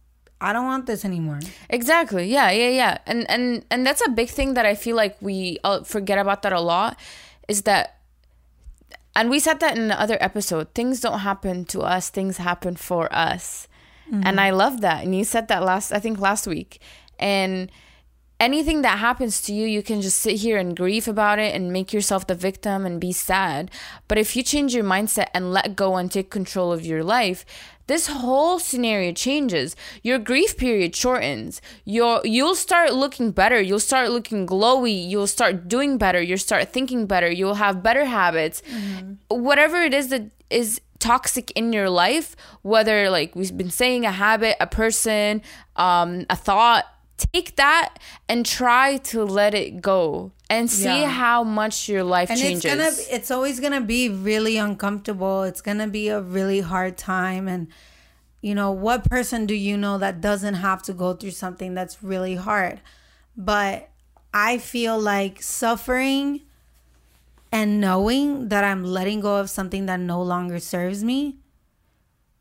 I don't want this anymore. Exactly. Yeah, yeah, yeah. And and and that's a big thing that I feel like we uh, forget about that a lot is that and we said that in the other episode, things don't happen to us, things happen for us. And I love that. And you said that last I think last week. And anything that happens to you, you can just sit here and grieve about it and make yourself the victim and be sad. But if you change your mindset and let go and take control of your life, this whole scenario changes. Your grief period shortens. Your you'll start looking better. You'll start looking glowy. You'll start doing better. You'll start thinking better. You'll have better habits. Mm-hmm. Whatever it is that is toxic in your life, whether like we've been saying a habit, a person, um, a thought, take that and try to let it go and see yeah. how much your life and changes. It's gonna it's always gonna be really uncomfortable. It's gonna be a really hard time and you know, what person do you know that doesn't have to go through something that's really hard? But I feel like suffering and knowing that I'm letting go of something that no longer serves me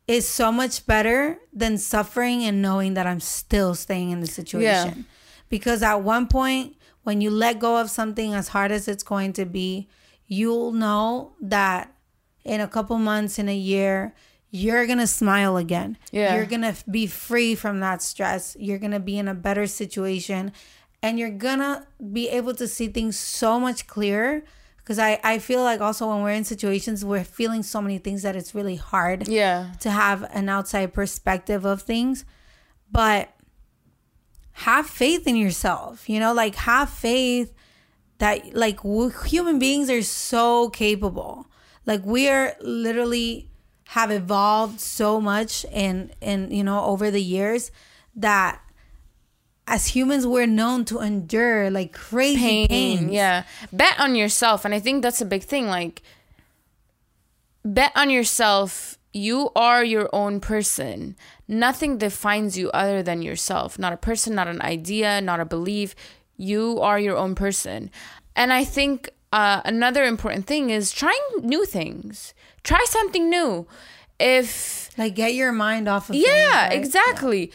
is so much better than suffering and knowing that I'm still staying in the situation. Yeah. Because at one point, when you let go of something as hard as it's going to be, you'll know that in a couple months, in a year, you're going to smile again. Yeah. You're going to be free from that stress. You're going to be in a better situation and you're going to be able to see things so much clearer because I, I feel like also when we're in situations we're feeling so many things that it's really hard yeah to have an outside perspective of things but have faith in yourself you know like have faith that like human beings are so capable. Like we are literally have evolved so much and and you know over the years that as humans we're known to endure like crazy pain pains. yeah. Bet on yourself and i think that's a big thing like bet on yourself. You are your own person nothing defines you other than yourself. Not a person not an idea not a belief. You are your own person. And i think uh, another important thing is trying new things. Try something new. If like get your mind off of yeah things, right? exactly. Yeah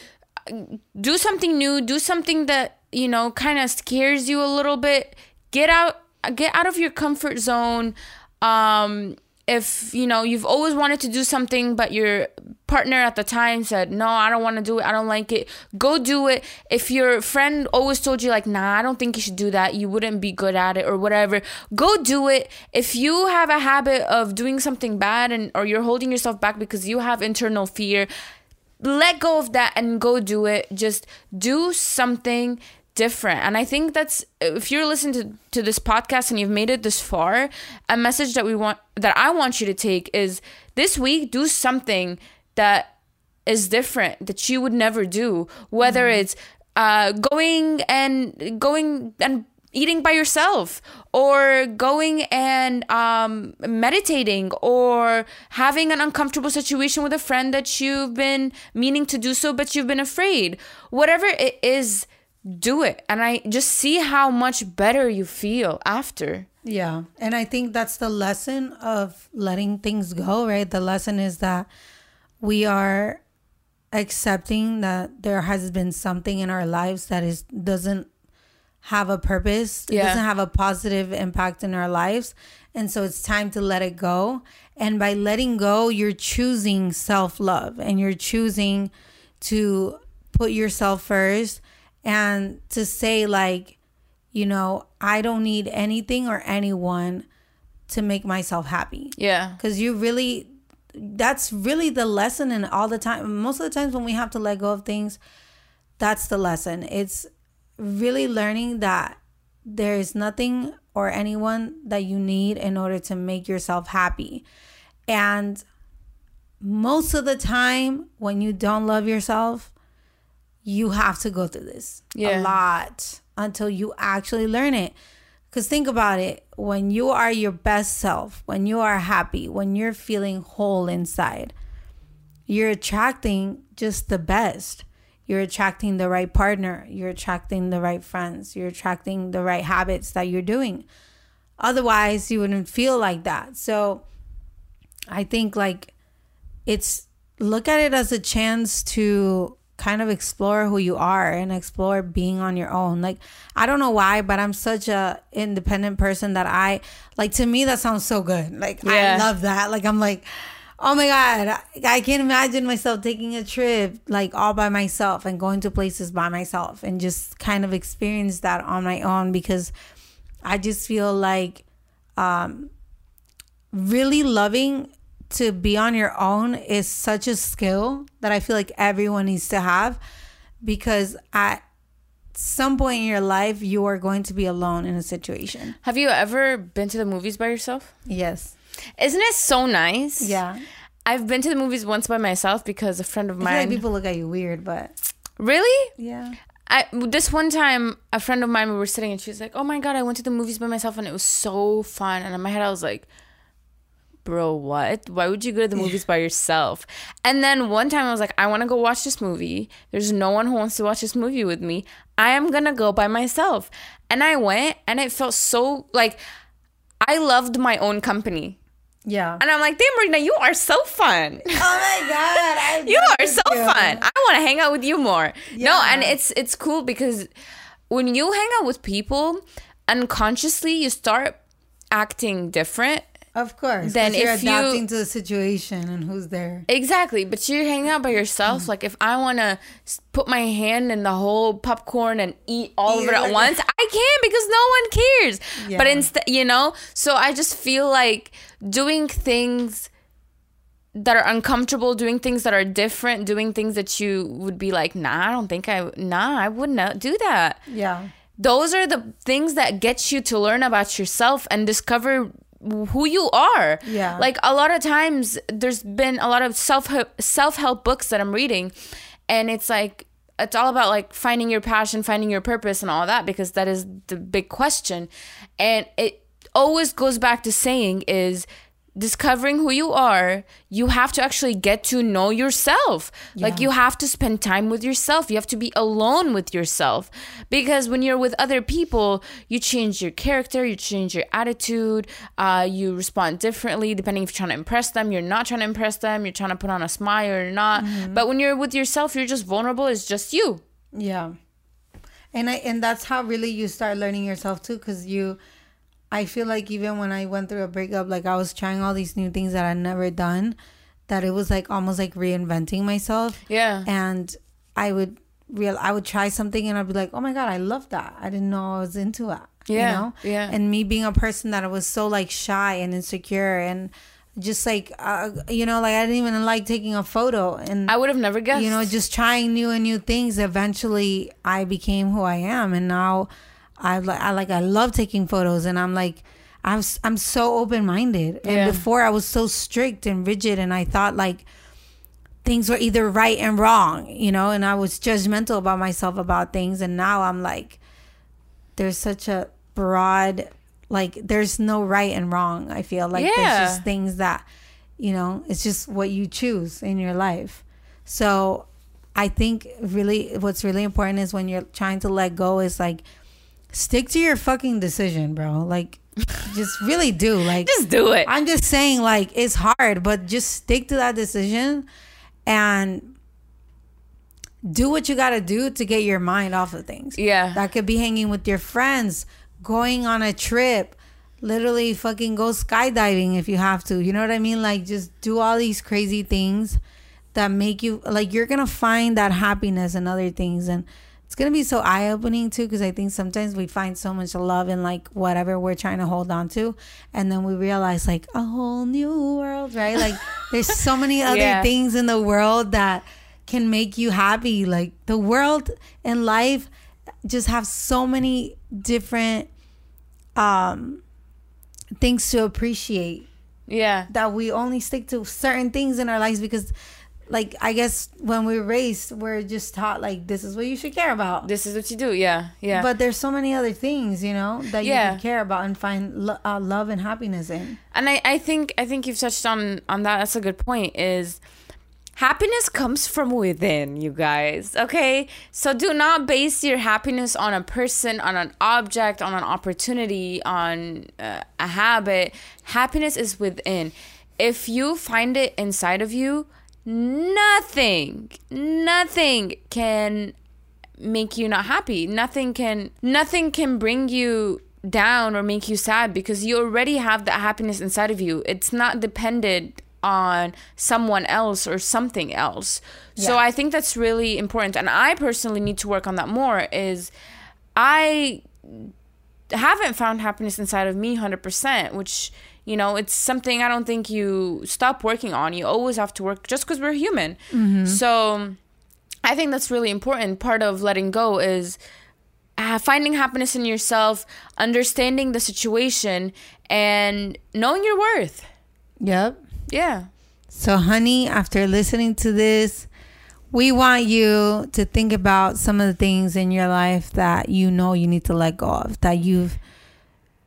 do something new, do something that, you know, kind of scares you a little bit. Get out get out of your comfort zone. Um if you know you've always wanted to do something but your partner at the time said no i don't want to do it. I don't like it. Go do it. If your friend always told you like nah i don't think you should do that. You wouldn't be good at it or whatever go do it. If you have a habit of doing something bad and or you're holding yourself back because you have internal fear let go of that and go do it. Just do something different. And I think that's if you're listening to, to this podcast and you've made it this far, a message that we want that I want you to take is this week do something that is different that you would never do. Whether mm-hmm. it's uh, going and going and eating by yourself or going and um, meditating or having an uncomfortable situation with a friend that you've been meaning to do so but you've been afraid whatever it is do it and i just see how much better you feel after yeah and i think that's the lesson of letting things go right the lesson is that we are accepting that there has been something in our lives that is doesn't have a purpose. It yeah. doesn't have a positive impact in our lives. And so it's time to let it go. And by letting go, you're choosing self love and you're choosing to put yourself first and to say, like, you know, I don't need anything or anyone to make myself happy. Yeah. Because you really, that's really the lesson. And all the time, most of the times when we have to let go of things, that's the lesson. It's really learning that there is nothing or anyone that you need in order to make yourself happy. And most of the time, when you don't love yourself, you have to go through this yeah. a lot until you actually learn it. Because think about it when you are your best self, when you are happy, when you're feeling whole inside, you're attracting just the best you're attracting the right partner, you're attracting the right friends, you're attracting the right habits that you're doing. Otherwise, you wouldn't feel like that. So I think like it's look at it as a chance to kind of explore who you are and explore being on your own. Like I don't know why, but I'm such a independent person that I like to me that sounds so good. Like yeah. I love that. Like I'm like Oh my god, I can't imagine myself taking a trip like all by myself and going to places by myself and just kind of experience that on my own because I just feel like um really loving to be on your own is such a skill that I feel like everyone needs to have because at some point in your life you are going to be alone in a situation. Have you ever been to the movies by yourself? Yes. Isn't it so nice? Yeah. I've been to the movies once by myself because a friend of mine. like people look at you weird, but really? yeah. I this one time a friend of mine we were sitting and she was like, "Oh my god, I went to the movies by myself and it was so fun." And in my head I was like, "Bro, what? Why would you go to the movies by yourself?" And then one time I was like, "I want to go watch this movie. There's no one who wants to watch this movie with me. I am going to go by myself." And I went and it felt so like I loved my own company. Yeah. And I'm like, "Damn, Marina, you are so fun." Oh my god. You are so fun. I want to hang out with you more. No, and it's it's cool because when you hang out with people, unconsciously you start acting different. Of course. Then you're if you- adapting to the situation and who's there. Exactly, but you're hanging out by yourself. Mm-hmm. Like if I want to put my hand in the whole popcorn and eat all of it at once, I can because no one cares. But instead, you know, so I just feel like doing things that are uncomfortable, doing things that are different, doing things that you would be like, nah, I don't think I, nah, I would not do that. Yeah. Those are the things that get you to learn about yourself and discover who you are. Yeah. Like a lot of times there's been a lot of self self-help books that I'm reading and it's like it's all about like finding your passion, finding your purpose and all that because that is the big question. And it always goes back to saying is discovering who you are, you have to actually get to know yourself. Like you have to spend time with yourself. You have to be alone with yourself. Because when you're with other people, you change your character, you change your attitude, uh, you respond differently depending if you're trying to impress them, you're not trying to impress them, you're trying to put on a smile or not. But when you're with yourself, you're just vulnerable, it's just you. Yeah. And I and that's how really you start learning yourself too cuz you I feel like even when I went through a breakup like I was trying all these new things that I'd never done that it was like almost like reinventing myself Yeah. and I would real I would try something and I'd be like, "Oh my god, I love that. I didn't know I was into it." Yeah, You know? yeah. And me being a person that I was so like shy and insecure and just like uh, you know, like I didn't even like taking a photo and I would have never guessed. you know just trying new and new things eventually i became who i am and now i, I like i love taking photos and i'm like i'm, I'm so open-minded and Yeah. before i was so strict and rigid and i thought like things were either right and wrong you know and i was judgmental about myself about things and now i'm like there's such a broad like there's no right and wrong i feel like Yeah. there's just things that you know it's just what you choose in your life so i think really what's really important is when you're trying to let go is like stick to your fucking decision bro like just really do like just do it. i'm just saying like it's hard but just stick to that decision and do what you got to do to get your mind off of things Yeah. that could be hanging with your friends, going on a trip, literally fucking go skydiving if you have to. You know what I mean? Like just do all these crazy things that make you like you're going to find that happiness and other things and it's to be so eye-opening too because I think sometimes we find so much love in like whatever we're trying to hold on to and then we realize like a whole new world, right? Like there's so many other Yeah. things in the world that can make you happy. Like the world and life just have so many different um things to appreciate yeah. that we only stick to certain things in our lives because like I guess when we're raised we're just taught like this is what you should care about. This is what you do. Yeah. Yeah. But there's so many other things, you know, that you Yeah. can care about and find lo- uh, love and happiness in. and I, I think I think you've touched on on that. That's a good point. Is happiness comes from within, you guys. Okay, so do not base your happiness on a person, on an object, on an opportunity, on uh, a habit. Happiness is within. If you find it inside of you, nothing, nothing can make you not happy. Nothing can nothing can bring you down or make you sad because you already have that happiness inside of you. It's not dependent on someone else or something else. So I think that's really important. And I personally need to work on that more is I haven't found happiness inside of me 100%, which you know, it's something I don't think you stop working on. You always have to work just because we're human. So I think that's really important. Part of letting go is uh, finding happiness in yourself, understanding the situation, and knowing your worth. Yep. Yeah. So, honey, after listening to this, we want you to think about some of the things in your life that you know you need to let go of, that you've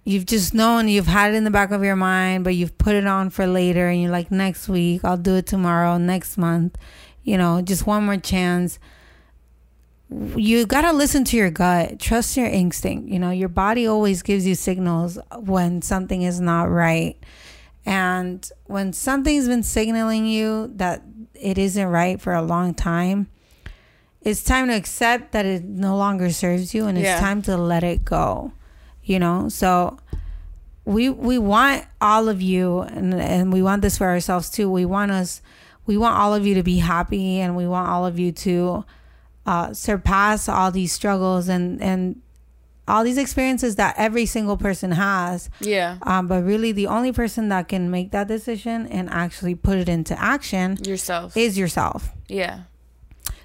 you've just known you've had it in the back of your mind, but you've put it on for later and you're like next week, I'll do it tomorrow, next month, you know, just one more chance. You got to listen to your gut. Trust your instinct. You know, your body always gives you signals when something is not right. And when something's been signaling you that it isn't right for a long time, it's time to accept that it no longer serves you and it's Yeah. time to let it go. You know? So we we want all of you and and we want this for ourselves too. We want us we want all of you to be happy and we want all of you to uh, surpass all these struggles and and all these experiences that every single person has Yeah. um, but really, the only person that can make that decision and actually put it into action Yourself. is yourself. yeah.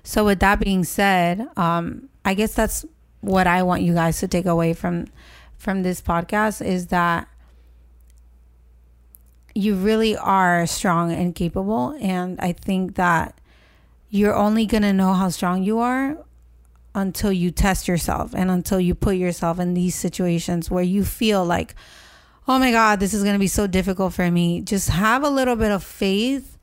So, with that being said, um, I guess that's what I want you guys to take away from from this podcast is that you really are strong and capable, and I think that you're only gonna know how strong you are until you test yourself and until you put yourself in these situations where you feel like, oh my God, this is going to be so difficult for me. Just have a little bit of faith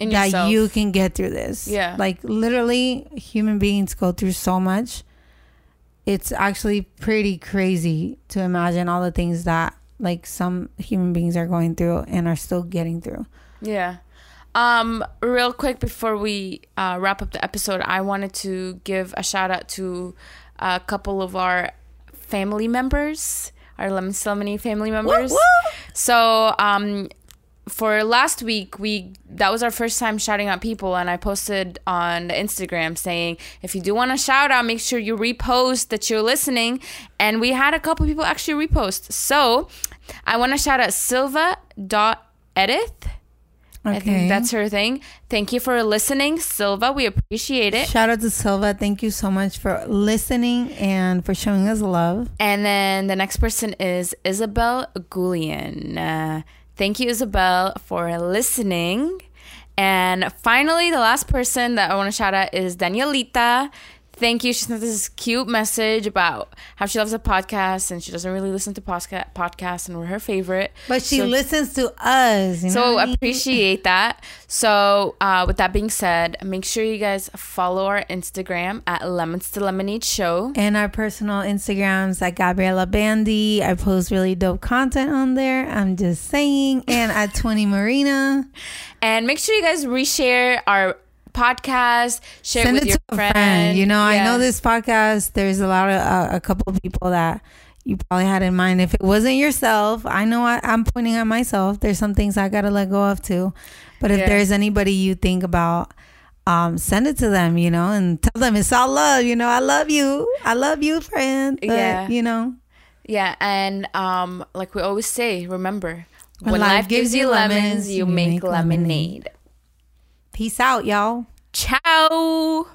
In that yourself. you can get through this. Yeah. Like literally, human beings go through so much. It's actually pretty crazy to imagine all the things that like some human beings are going through and are still getting through. Yeah. Um, real quick before we uh, wrap up the episode, I wanted to give a shout out to a couple of our family members, our Lemon Lemony family members. So, um, for last week, we that was our first time shouting out people, and I posted on the Instagram saying if you do want to shout out, make sure you repost that you're listening. And we had a couple people actually repost. So, I want to shout out Silva dot Edith. I think that's her thing. Thank you for listening, Silva. We appreciate it. Shout out to Silva. Thank you so much for listening and for showing us love. And then the next person is Isabel Goulian. Uh, thank you, Isabel, for listening. And finally, the last person that I want to shout out is Danielita. Thank you. She sent this cute message about how she loves the podcast and she doesn't really listen to posca- podcasts and we're her favorite. But she So- listens to us. You know So what I mean? appreciate that. So uh, with that being said, make sure you guys follow our Instagram at Lemons to Lemonade Show. and our personal Instagrams at Gabriela Bandy. I post really dope content on there. I'm just saying. And at 20 Marina. And make sure you guys reshare our podcast, share Send it to your a friend. friend. You know, I know this podcast, there's a lot of, uh, a couple of people that you probably had in mind. If it wasn't yourself, I know I, I'm pointing at myself. There's some things I got to let go of too. But if there's anybody you think about, um, send it to them, you know, and tell them it's all love. You know, I love you. I love you, friend. But, Yeah. You know, Yeah, and um, like we always say, remember, when, life gives you lemons, you make lemonade. Peace out, y'all. Ciao.